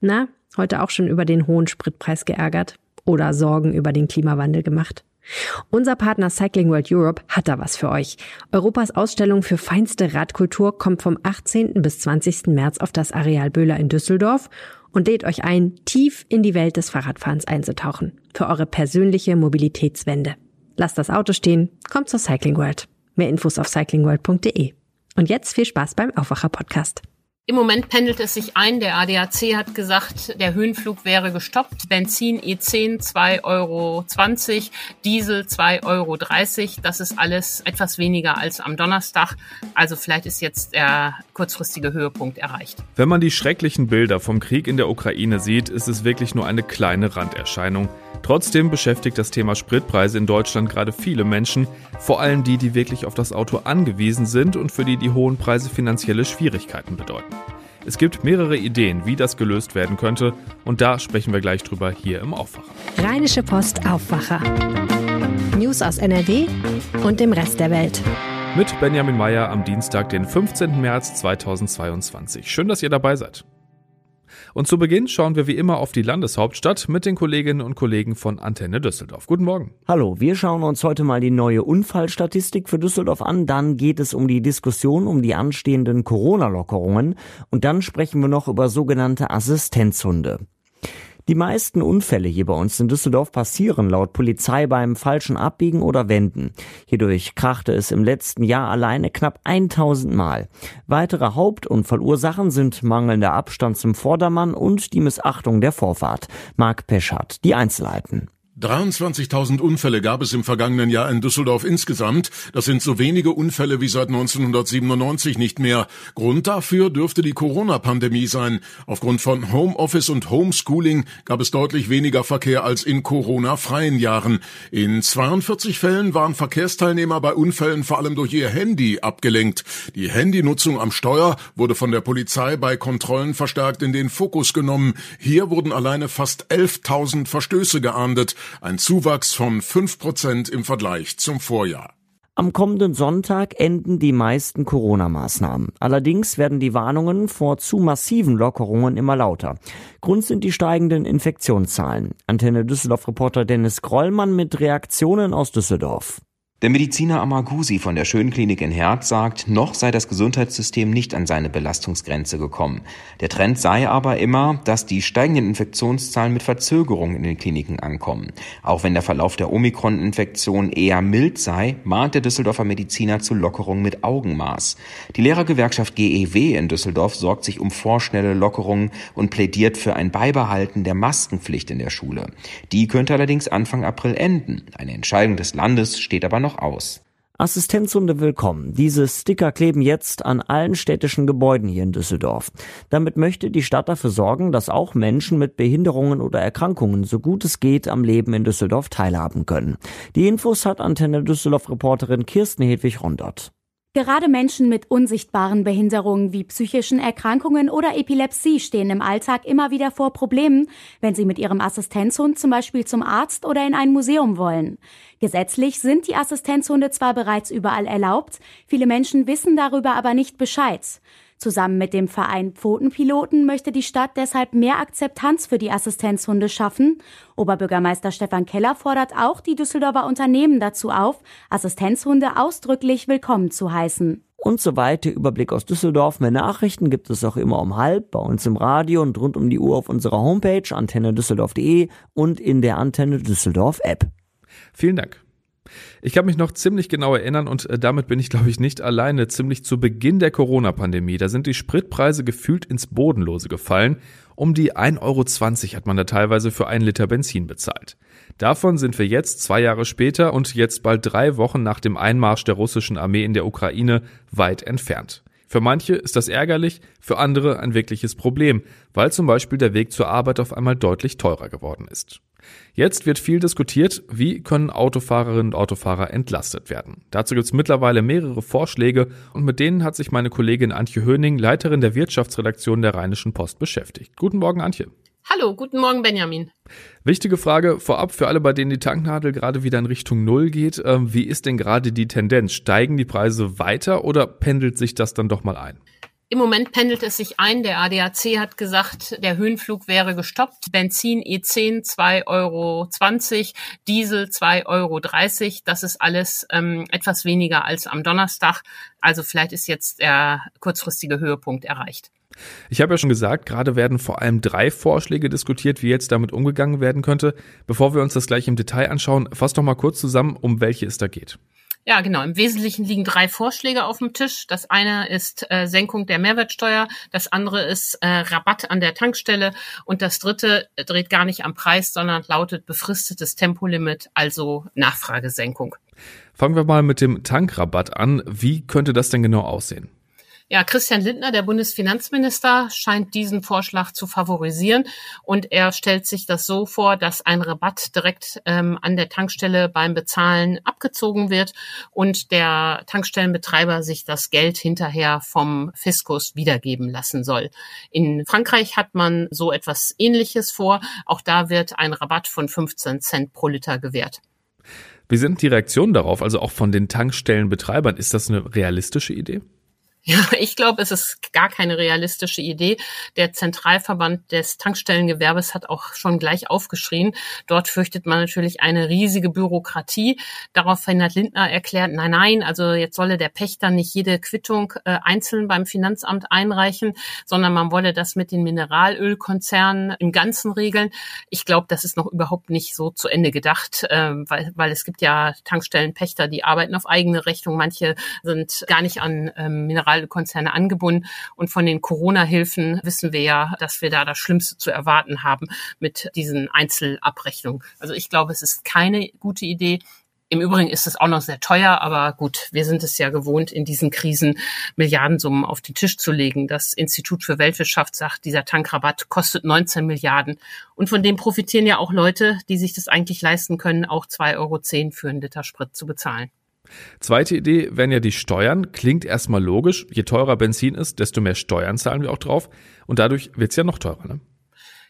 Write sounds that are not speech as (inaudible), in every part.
Na, heute auch schon über den hohen Spritpreis geärgert oder Sorgen über den Klimawandel gemacht? Unser Partner Cycling World Europe hat da was für euch. Europas Ausstellung für feinste Radkultur kommt vom 18. bis 20. März auf das Areal Böhler in Düsseldorf und lädt euch ein, tief in die Welt des Fahrradfahrens einzutauchen. Für eure persönliche Mobilitätswende. Lasst das Auto stehen, kommt zur Cycling World. Mehr Infos auf cyclingworld.de. Und jetzt viel Spaß beim Aufwacher Podcast. Im Moment pendelt es sich ein. Der ADAC hat gesagt, der Höhenflug wäre gestoppt. Benzin E10 2,20 Euro, Diesel 2,30 Euro. Das ist alles etwas weniger als am Donnerstag. Also vielleicht ist jetzt der kurzfristige Höhepunkt erreicht. Wenn man die schrecklichen Bilder vom Krieg in der Ukraine sieht, ist es wirklich nur eine kleine Randerscheinung. Trotzdem beschäftigt das Thema Spritpreise in Deutschland gerade viele Menschen, vor allem die, die wirklich auf das Auto angewiesen sind und für die die hohen Preise finanzielle Schwierigkeiten bedeuten. Es gibt mehrere Ideen, wie das gelöst werden könnte und da sprechen wir gleich drüber hier im Aufwacher. Rheinische Post Aufwacher. News aus NRW und dem Rest der Welt. Mit Benjamin Meyer am Dienstag, den 15. März 2022. Schön, dass ihr dabei seid. Und zu Beginn schauen wir wie immer auf die Landeshauptstadt mit den Kolleginnen und Kollegen von Antenne Düsseldorf. Guten Morgen. Hallo, wir schauen uns heute mal die neue Unfallstatistik für Düsseldorf an. Dann geht es um die Diskussion um die anstehenden Corona-Lockerungen. Und dann sprechen wir noch über sogenannte Assistenzhunde. Die meisten Unfälle hier bei uns in Düsseldorf passieren laut Polizei beim falschen Abbiegen oder Wenden. Hierdurch krachte es im letzten Jahr alleine knapp 1000 Mal. Weitere Hauptunfallursachen sind mangelnder Abstand zum Vordermann und die Missachtung der Vorfahrt. Marc Peschert, die Einzelheiten. 23.000 Unfälle gab es im vergangenen Jahr in Düsseldorf insgesamt. Das sind so wenige Unfälle wie seit 1997 nicht mehr. Grund dafür dürfte die Corona-Pandemie sein. Aufgrund von Homeoffice und Homeschooling gab es deutlich weniger Verkehr als in Corona-freien Jahren. In 42 Fällen waren Verkehrsteilnehmer bei Unfällen vor allem durch ihr Handy abgelenkt. Die Handynutzung am Steuer wurde von der Polizei bei Kontrollen verstärkt in den Fokus genommen. Hier wurden alleine fast 11.000 Verstöße geahndet ein Zuwachs von 5 Prozent im Vergleich zum Vorjahr. Am kommenden Sonntag enden die meisten Corona-Maßnahmen. Allerdings werden die Warnungen vor zu massiven Lockerungen immer lauter. Grund sind die steigenden Infektionszahlen. Antenne Düsseldorf-Reporter Dennis Grollmann mit Reaktionen aus Düsseldorf. Der Mediziner Amagusi von der Schönklinik in Herz sagt, noch sei das Gesundheitssystem nicht an seine Belastungsgrenze gekommen. Der Trend sei aber immer, dass die steigenden Infektionszahlen mit Verzögerung in den Kliniken ankommen. Auch wenn der Verlauf der Omikron-Infektion eher mild sei, mahnt der Düsseldorfer Mediziner zu Lockerung mit Augenmaß. Die Lehrergewerkschaft GEW in Düsseldorf sorgt sich um vorschnelle Lockerungen und plädiert für ein Beibehalten der Maskenpflicht in der Schule. Die könnte allerdings Anfang April enden. Eine Entscheidung des Landes steht aber noch noch aus. Assistenzhunde willkommen. Diese Sticker kleben jetzt an allen städtischen Gebäuden hier in Düsseldorf. Damit möchte die Stadt dafür sorgen, dass auch Menschen mit Behinderungen oder Erkrankungen so gut es geht am Leben in Düsseldorf teilhaben können. Die Infos hat Antenne Düsseldorf Reporterin Kirsten Hedwig Rondott. Gerade Menschen mit unsichtbaren Behinderungen wie psychischen Erkrankungen oder Epilepsie stehen im Alltag immer wieder vor Problemen, wenn sie mit ihrem Assistenzhund zum Beispiel zum Arzt oder in ein Museum wollen. Gesetzlich sind die Assistenzhunde zwar bereits überall erlaubt, viele Menschen wissen darüber aber nicht Bescheid. Zusammen mit dem Verein Pfotenpiloten möchte die Stadt deshalb mehr Akzeptanz für die Assistenzhunde schaffen. Oberbürgermeister Stefan Keller fordert auch die Düsseldorfer Unternehmen dazu auf, Assistenzhunde ausdrücklich willkommen zu heißen. Und so weiter. Überblick aus Düsseldorf. Mehr Nachrichten gibt es auch immer um halb bei uns im Radio und rund um die Uhr auf unserer Homepage antennedüsseldorf.de und in der Antenne Düsseldorf App. Vielen Dank. Ich kann mich noch ziemlich genau erinnern und äh, damit bin ich, glaube ich, nicht alleine. Ziemlich zu Beginn der Corona-Pandemie, da sind die Spritpreise gefühlt ins Bodenlose gefallen. Um die 1,20 Euro hat man da teilweise für einen Liter Benzin bezahlt. Davon sind wir jetzt zwei Jahre später und jetzt bald drei Wochen nach dem Einmarsch der russischen Armee in der Ukraine weit entfernt. Für manche ist das ärgerlich, für andere ein wirkliches Problem, weil zum Beispiel der Weg zur Arbeit auf einmal deutlich teurer geworden ist. Jetzt wird viel diskutiert, wie können Autofahrerinnen und Autofahrer entlastet werden. Dazu gibt es mittlerweile mehrere Vorschläge und mit denen hat sich meine Kollegin Antje Höning, Leiterin der Wirtschaftsredaktion der Rheinischen Post, beschäftigt. Guten Morgen, Antje. Hallo, guten Morgen, Benjamin. Wichtige Frage vorab für alle, bei denen die Tanknadel gerade wieder in Richtung Null geht. Ähm, wie ist denn gerade die Tendenz? Steigen die Preise weiter oder pendelt sich das dann doch mal ein? Im Moment pendelt es sich ein. Der ADAC hat gesagt, der Höhenflug wäre gestoppt. Benzin E10 2,20 Euro, Diesel 2,30 Euro. Das ist alles ähm, etwas weniger als am Donnerstag. Also vielleicht ist jetzt der kurzfristige Höhepunkt erreicht. Ich habe ja schon gesagt, gerade werden vor allem drei Vorschläge diskutiert, wie jetzt damit umgegangen werden könnte. Bevor wir uns das gleich im Detail anschauen, fass doch mal kurz zusammen, um welche es da geht. Ja, genau. Im Wesentlichen liegen drei Vorschläge auf dem Tisch. Das eine ist äh, Senkung der Mehrwertsteuer, das andere ist äh, Rabatt an der Tankstelle und das dritte dreht gar nicht am Preis, sondern lautet befristetes Tempolimit, also Nachfragesenkung. Fangen wir mal mit dem Tankrabatt an. Wie könnte das denn genau aussehen? Ja, Christian Lindner, der Bundesfinanzminister, scheint diesen Vorschlag zu favorisieren und er stellt sich das so vor, dass ein Rabatt direkt ähm, an der Tankstelle beim Bezahlen abgezogen wird und der Tankstellenbetreiber sich das Geld hinterher vom Fiskus wiedergeben lassen soll. In Frankreich hat man so etwas Ähnliches vor. Auch da wird ein Rabatt von 15 Cent pro Liter gewährt. Wie sind die Reaktionen darauf, also auch von den Tankstellenbetreibern? Ist das eine realistische Idee? (laughs) Ja, ich glaube, es ist gar keine realistische Idee. Der Zentralverband des Tankstellengewerbes hat auch schon gleich aufgeschrien. Dort fürchtet man natürlich eine riesige Bürokratie. Daraufhin hat Lindner erklärt, nein, nein, also jetzt solle der Pächter nicht jede Quittung äh, einzeln beim Finanzamt einreichen, sondern man wolle das mit den Mineralölkonzernen im Ganzen regeln. Ich glaube, das ist noch überhaupt nicht so zu Ende gedacht, äh, weil, weil es gibt ja Tankstellenpächter, die arbeiten auf eigene Rechnung. Manche sind gar nicht an ähm, Mineral Konzerne angebunden. Und von den Corona-Hilfen wissen wir ja, dass wir da das Schlimmste zu erwarten haben mit diesen Einzelabrechnungen. Also ich glaube, es ist keine gute Idee. Im Übrigen ist es auch noch sehr teuer, aber gut, wir sind es ja gewohnt, in diesen Krisen Milliardensummen auf den Tisch zu legen. Das Institut für Weltwirtschaft sagt, dieser Tankrabatt kostet 19 Milliarden. Und von dem profitieren ja auch Leute, die sich das eigentlich leisten können, auch 2,10 Euro für einen Liter Sprit zu bezahlen. Zweite Idee wären ja die Steuern. Klingt erstmal logisch. Je teurer Benzin ist, desto mehr Steuern zahlen wir auch drauf. Und dadurch wird's ja noch teurer. Ne?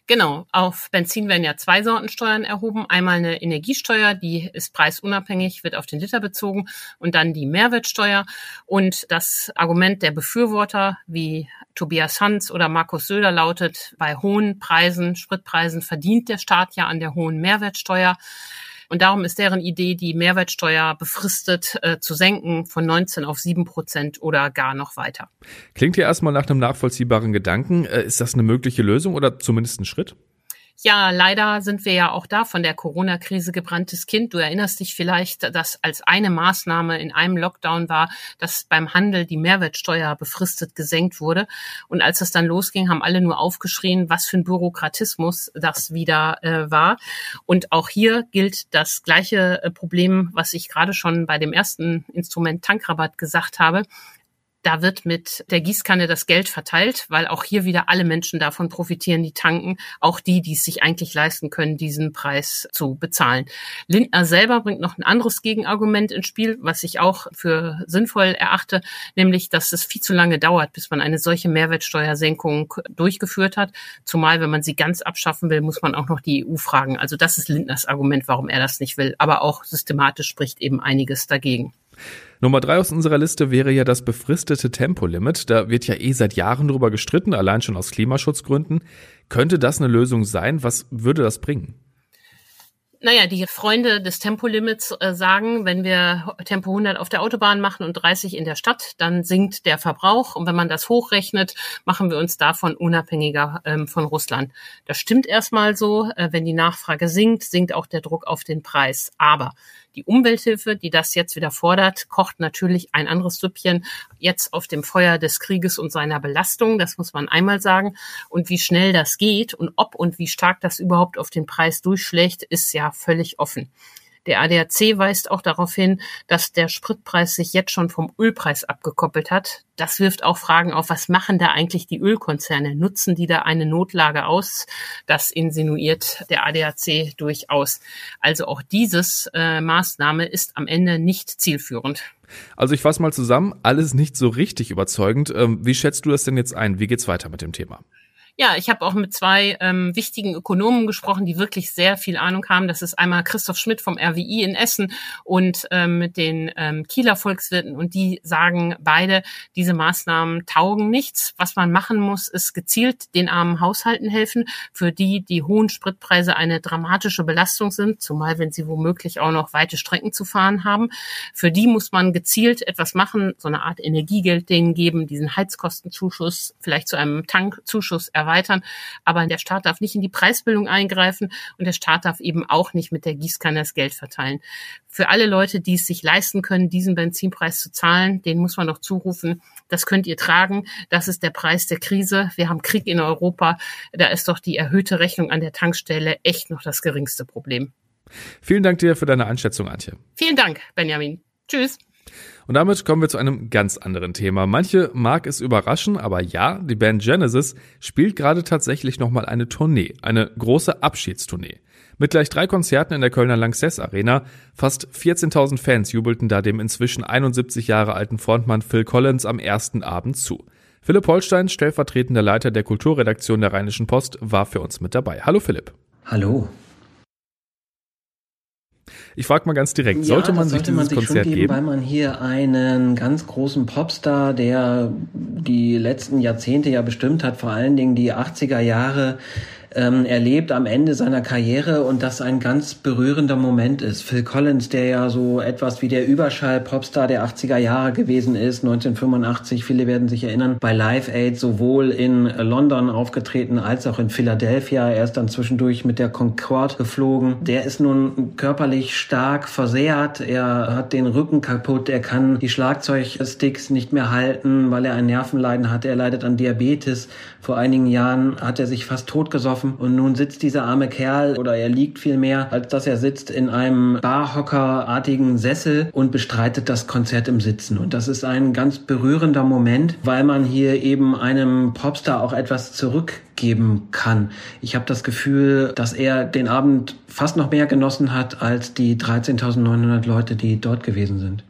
Genau, auf Benzin werden ja zwei Sorten Steuern erhoben. Einmal eine Energiesteuer, die ist preisunabhängig, wird auf den Liter bezogen und dann die Mehrwertsteuer. Und das Argument der Befürworter wie Tobias Hans oder Markus Söder lautet, bei hohen Preisen, Spritpreisen verdient der Staat ja an der hohen Mehrwertsteuer. Und darum ist deren Idee, die Mehrwertsteuer befristet äh, zu senken von 19 auf 7 Prozent oder gar noch weiter. Klingt ja erstmal nach einem nachvollziehbaren Gedanken. Äh, ist das eine mögliche Lösung oder zumindest ein Schritt? Ja, leider sind wir ja auch da von der Corona-Krise gebranntes Kind. Du erinnerst dich vielleicht, dass als eine Maßnahme in einem Lockdown war, dass beim Handel die Mehrwertsteuer befristet gesenkt wurde. Und als es dann losging, haben alle nur aufgeschrien, was für ein Bürokratismus das wieder äh, war. Und auch hier gilt das gleiche äh, Problem, was ich gerade schon bei dem ersten Instrument Tankrabatt gesagt habe. Da wird mit der Gießkanne das Geld verteilt, weil auch hier wieder alle Menschen davon profitieren, die tanken, auch die, die es sich eigentlich leisten können, diesen Preis zu bezahlen. Lindner selber bringt noch ein anderes Gegenargument ins Spiel, was ich auch für sinnvoll erachte, nämlich, dass es viel zu lange dauert, bis man eine solche Mehrwertsteuersenkung durchgeführt hat. Zumal, wenn man sie ganz abschaffen will, muss man auch noch die EU fragen. Also das ist Lindners Argument, warum er das nicht will. Aber auch systematisch spricht eben einiges dagegen. Nummer drei aus unserer Liste wäre ja das befristete Tempolimit. Da wird ja eh seit Jahren drüber gestritten, allein schon aus Klimaschutzgründen. Könnte das eine Lösung sein? Was würde das bringen? Naja, die Freunde des Tempolimits äh, sagen, wenn wir Tempo 100 auf der Autobahn machen und 30 in der Stadt, dann sinkt der Verbrauch. Und wenn man das hochrechnet, machen wir uns davon unabhängiger ähm, von Russland. Das stimmt erstmal so. Äh, wenn die Nachfrage sinkt, sinkt auch der Druck auf den Preis. Aber die Umwelthilfe, die das jetzt wieder fordert, kocht natürlich ein anderes Süppchen jetzt auf dem Feuer des Krieges und seiner Belastung. Das muss man einmal sagen. Und wie schnell das geht und ob und wie stark das überhaupt auf den Preis durchschlägt, ist ja völlig offen. Der ADAC weist auch darauf hin, dass der Spritpreis sich jetzt schon vom Ölpreis abgekoppelt hat. Das wirft auch Fragen auf, was machen da eigentlich die Ölkonzerne? Nutzen die da eine Notlage aus? Das insinuiert der ADAC durchaus. Also auch dieses äh, Maßnahme ist am Ende nicht zielführend. Also ich fasse mal zusammen, alles nicht so richtig überzeugend. Ähm, wie schätzt du das denn jetzt ein? Wie geht's weiter mit dem Thema? Ja, ich habe auch mit zwei ähm, wichtigen Ökonomen gesprochen, die wirklich sehr viel Ahnung haben. Das ist einmal Christoph Schmidt vom RWI in Essen und ähm, mit den ähm, Kieler Volkswirten. Und die sagen beide, diese Maßnahmen taugen nichts. Was man machen muss, ist gezielt den armen Haushalten helfen, für die die hohen Spritpreise eine dramatische Belastung sind, zumal wenn sie womöglich auch noch weite Strecken zu fahren haben. Für die muss man gezielt etwas machen, so eine Art Energiegeld denen geben, diesen Heizkostenzuschuss vielleicht zu einem Tankzuschuss erweitern erweitern. Aber der Staat darf nicht in die Preisbildung eingreifen und der Staat darf eben auch nicht mit der Gießkanne das Geld verteilen. Für alle Leute, die es sich leisten können, diesen Benzinpreis zu zahlen, den muss man doch zurufen, das könnt ihr tragen. Das ist der Preis der Krise. Wir haben Krieg in Europa. Da ist doch die erhöhte Rechnung an der Tankstelle echt noch das geringste Problem. Vielen Dank dir für deine Einschätzung, Antje. Vielen Dank, Benjamin. Tschüss. Und damit kommen wir zu einem ganz anderen Thema. Manche mag es überraschen, aber ja, die Band Genesis spielt gerade tatsächlich nochmal eine Tournee, eine große Abschiedstournee. Mit gleich drei Konzerten in der Kölner Lanxess Arena, fast 14.000 Fans jubelten da dem inzwischen 71 Jahre alten Frontmann Phil Collins am ersten Abend zu. Philipp Holstein, stellvertretender Leiter der Kulturredaktion der Rheinischen Post, war für uns mit dabei. Hallo Philipp. Hallo. Ich frage mal ganz direkt, sollte man sich sollte dieses man sich Konzert geben, geben? Weil man hier einen ganz großen Popstar, der die letzten Jahrzehnte ja bestimmt hat, vor allen Dingen die 80er Jahre, ähm, erlebt am Ende seiner Karriere und das ein ganz berührender Moment ist. Phil Collins, der ja so etwas wie der Überschall-Popstar der 80er Jahre gewesen ist, 1985, viele werden sich erinnern, bei Live Aid sowohl in London aufgetreten als auch in Philadelphia. Er ist dann zwischendurch mit der Concorde geflogen. Der ist nun körperlich stark versehrt. Er hat den Rücken kaputt. Er kann die Schlagzeugsticks nicht mehr halten, weil er ein Nervenleiden hat. Er leidet an Diabetes. Vor einigen Jahren hat er sich fast totgesoffen und nun sitzt dieser arme Kerl oder er liegt viel mehr, als dass er sitzt in einem Barhockerartigen Sessel und bestreitet das Konzert im Sitzen. Und das ist ein ganz berührender Moment, weil man hier eben einem Popstar auch etwas zurückgeben kann. Ich habe das Gefühl, dass er den Abend fast noch mehr genossen hat als die 13.900 Leute, die dort gewesen sind.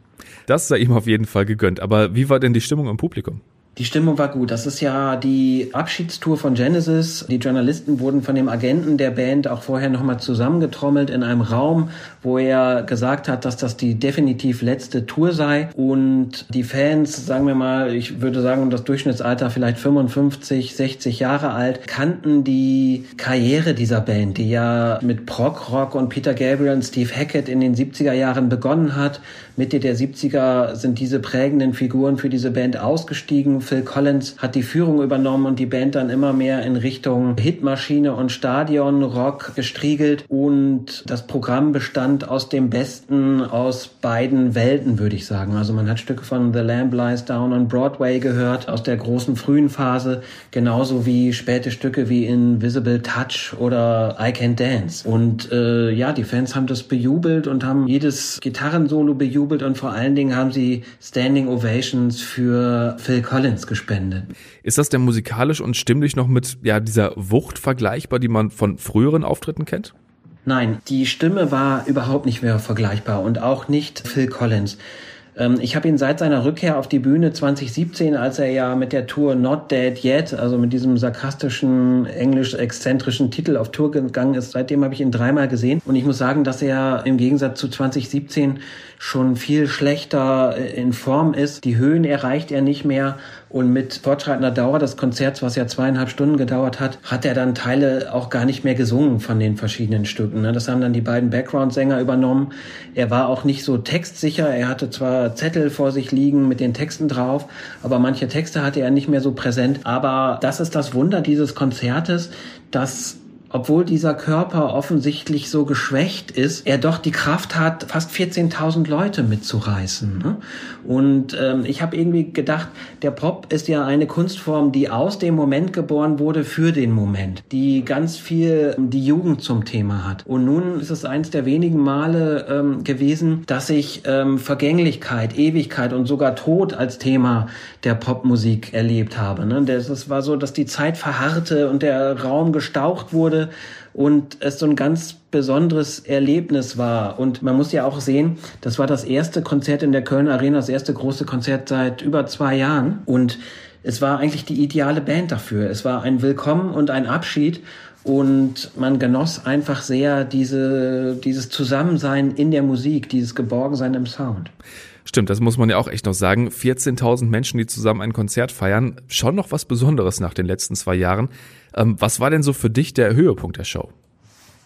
Das sei ihm auf jeden Fall gegönnt. Aber wie war denn die Stimmung im Publikum? Die Stimmung war gut. Das ist ja die Abschiedstour von Genesis. Die Journalisten wurden von dem Agenten der Band auch vorher nochmal zusammengetrommelt in einem Raum, wo er gesagt hat, dass das die definitiv letzte Tour sei. Und die Fans, sagen wir mal, ich würde sagen, das Durchschnittsalter vielleicht 55, 60 Jahre alt, kannten die Karriere dieser Band, die ja mit Prog Rock und Peter Gabriel und Steve Hackett in den 70er Jahren begonnen hat. Mitte der 70er sind diese prägenden Figuren für diese Band ausgestiegen Phil Collins hat die Führung übernommen und die Band dann immer mehr in Richtung Hitmaschine und Stadionrock gestriegelt und das Programm bestand aus dem Besten aus beiden Welten, würde ich sagen. Also man hat Stücke von The Lamb Lies Down on Broadway gehört, aus der großen frühen Phase, genauso wie späte Stücke wie Invisible Touch oder I Can Dance. Und äh, ja, die Fans haben das bejubelt und haben jedes Gitarrensolo bejubelt und vor allen Dingen haben sie Standing Ovations für Phil Collins Fans gespendet. Ist das denn musikalisch und stimmlich noch mit ja, dieser Wucht vergleichbar, die man von früheren Auftritten kennt? Nein, die Stimme war überhaupt nicht mehr vergleichbar und auch nicht Phil Collins. Ähm, ich habe ihn seit seiner Rückkehr auf die Bühne 2017, als er ja mit der Tour Not Dead Yet, also mit diesem sarkastischen, englisch-exzentrischen Titel auf Tour gegangen ist, seitdem habe ich ihn dreimal gesehen. Und ich muss sagen, dass er im Gegensatz zu 2017 schon viel schlechter äh, in Form ist. Die Höhen erreicht er nicht mehr. Und mit fortschreitender Dauer des Konzerts, was ja zweieinhalb Stunden gedauert hat, hat er dann Teile auch gar nicht mehr gesungen von den verschiedenen Stücken. Ne? Das haben dann die beiden Background-Sänger übernommen. Er war auch nicht so textsicher. Er hatte zwar Zettel vor sich liegen mit den Texten drauf, aber manche Texte hatte er nicht mehr so präsent. Aber das ist das Wunder dieses Konzertes, dass obwohl dieser Körper offensichtlich so geschwächt ist, er doch die Kraft hat, fast 14.000 Leute mitzureißen. Ne? Und ähm, ich habe irgendwie gedacht, der Pop ist ja eine Kunstform, die aus dem Moment geboren wurde für den Moment, die ganz viel die Jugend zum Thema hat. Und nun ist es eins der wenigen Male ähm, gewesen, dass ich ähm, Vergänglichkeit, Ewigkeit und sogar Tod als Thema der Popmusik erlebt habe. Ne? Das war so, dass die Zeit verharrte und der Raum gestaucht wurde und es so ein ganz besonderes Erlebnis war. Und man muss ja auch sehen, das war das erste Konzert in der Kölner Arena, das erste große Konzert seit über zwei Jahren. Und es war eigentlich die ideale Band dafür. Es war ein Willkommen und ein Abschied und man genoss einfach sehr diese, dieses Zusammensein in der Musik, dieses Geborgensein im Sound. Stimmt, das muss man ja auch echt noch sagen. 14.000 Menschen, die zusammen ein Konzert feiern, schon noch was Besonderes nach den letzten zwei Jahren. Ähm, was war denn so für dich der Höhepunkt der Show?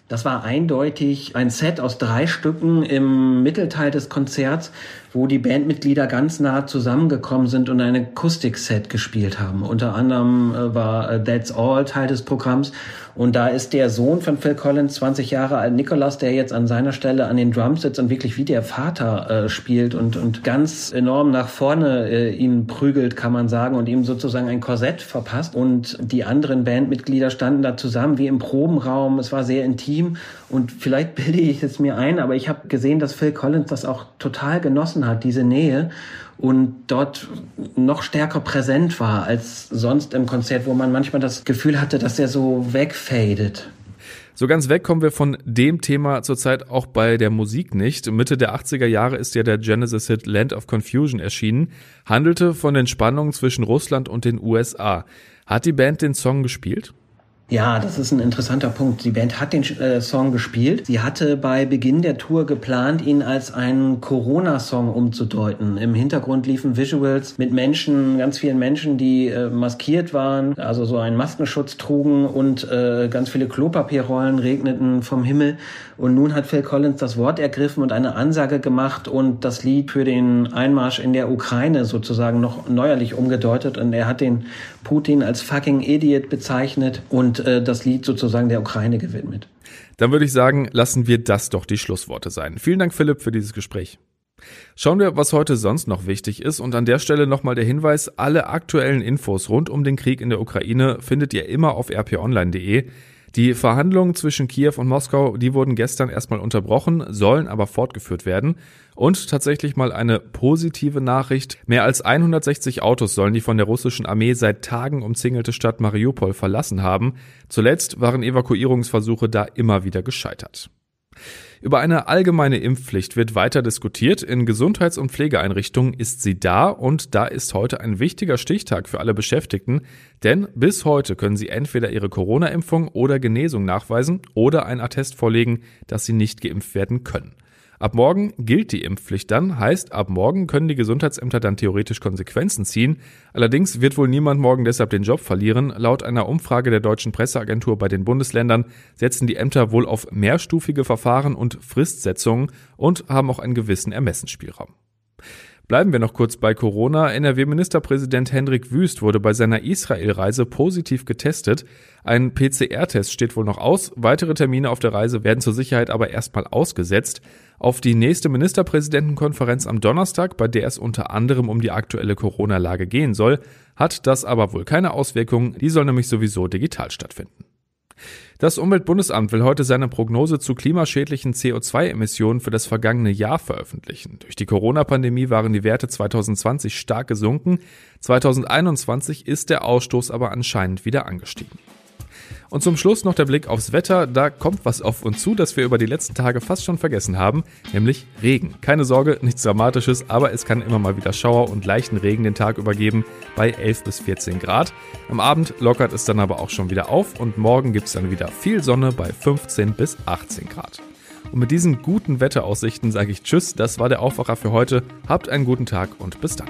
Das war eindeutig ein Set aus drei Stücken im Mittelteil des Konzerts, wo die Bandmitglieder ganz nah zusammengekommen sind und ein Akustikset gespielt haben. Unter anderem äh, war äh, That's All Teil des Programms und da ist der Sohn von Phil Collins, 20 Jahre alt, Nicholas, der jetzt an seiner Stelle an den Drums sitzt und wirklich wie der Vater äh, spielt und, und ganz enorm nach vorne äh, ihn prügelt, kann man sagen, und ihm sozusagen ein Korsett verpasst. Und die anderen Bandmitglieder standen da zusammen wie im Probenraum. Es war sehr intim und vielleicht bilde ich es mir ein, aber ich habe gesehen, dass Phil Collins das auch total genossen hat, diese Nähe und dort noch stärker präsent war als sonst im Konzert, wo man manchmal das Gefühl hatte, dass er so wegfadet. So ganz weg kommen wir von dem Thema zurzeit auch bei der Musik nicht. Mitte der 80er Jahre ist ja der Genesis-Hit Land of Confusion erschienen, handelte von den Spannungen zwischen Russland und den USA. Hat die Band den Song gespielt? Ja, das ist ein interessanter Punkt. Die Band hat den äh, Song gespielt. Sie hatte bei Beginn der Tour geplant, ihn als einen Corona-Song umzudeuten. Im Hintergrund liefen Visuals mit Menschen, ganz vielen Menschen, die äh, maskiert waren, also so einen Maskenschutz trugen und äh, ganz viele Klopapierrollen regneten vom Himmel. Und nun hat Phil Collins das Wort ergriffen und eine Ansage gemacht und das Lied für den Einmarsch in der Ukraine sozusagen noch neuerlich umgedeutet. Und er hat den Putin als fucking Idiot bezeichnet und äh, das Lied sozusagen der Ukraine gewidmet. Dann würde ich sagen, lassen wir das doch die Schlussworte sein. Vielen Dank, Philipp, für dieses Gespräch. Schauen wir, was heute sonst noch wichtig ist und an der Stelle nochmal der Hinweis, alle aktuellen Infos rund um den Krieg in der Ukraine findet ihr immer auf rponline.de. Die Verhandlungen zwischen Kiew und Moskau, die wurden gestern erstmal unterbrochen, sollen aber fortgeführt werden. Und tatsächlich mal eine positive Nachricht. Mehr als 160 Autos sollen die von der russischen Armee seit Tagen umzingelte Stadt Mariupol verlassen haben. Zuletzt waren Evakuierungsversuche da immer wieder gescheitert. Über eine allgemeine Impfpflicht wird weiter diskutiert. In Gesundheits- und Pflegeeinrichtungen ist sie da und da ist heute ein wichtiger Stichtag für alle Beschäftigten, denn bis heute können sie entweder ihre Corona-Impfung oder Genesung nachweisen oder ein Attest vorlegen, dass sie nicht geimpft werden können. Ab morgen gilt die Impfpflicht dann, heißt, ab morgen können die Gesundheitsämter dann theoretisch Konsequenzen ziehen. Allerdings wird wohl niemand morgen deshalb den Job verlieren. Laut einer Umfrage der deutschen Presseagentur bei den Bundesländern setzen die Ämter wohl auf mehrstufige Verfahren und Fristsetzungen und haben auch einen gewissen Ermessensspielraum. Bleiben wir noch kurz bei Corona. NRW-Ministerpräsident Hendrik Wüst wurde bei seiner Israel-Reise positiv getestet. Ein PCR-Test steht wohl noch aus. Weitere Termine auf der Reise werden zur Sicherheit aber erstmal ausgesetzt. Auf die nächste Ministerpräsidentenkonferenz am Donnerstag, bei der es unter anderem um die aktuelle Corona-Lage gehen soll, hat das aber wohl keine Auswirkungen. Die soll nämlich sowieso digital stattfinden. Das Umweltbundesamt will heute seine Prognose zu klimaschädlichen CO2-Emissionen für das vergangene Jahr veröffentlichen. Durch die Corona-Pandemie waren die Werte 2020 stark gesunken. 2021 ist der Ausstoß aber anscheinend wieder angestiegen. Und zum Schluss noch der Blick aufs Wetter. Da kommt was auf uns zu, das wir über die letzten Tage fast schon vergessen haben, nämlich Regen. Keine Sorge, nichts Dramatisches, aber es kann immer mal wieder Schauer und leichten Regen den Tag übergeben bei 11 bis 14 Grad. Am Abend lockert es dann aber auch schon wieder auf und morgen gibt es dann wieder viel Sonne bei 15 bis 18 Grad. Und mit diesen guten Wetteraussichten sage ich Tschüss, das war der Aufwacher für heute. Habt einen guten Tag und bis dann.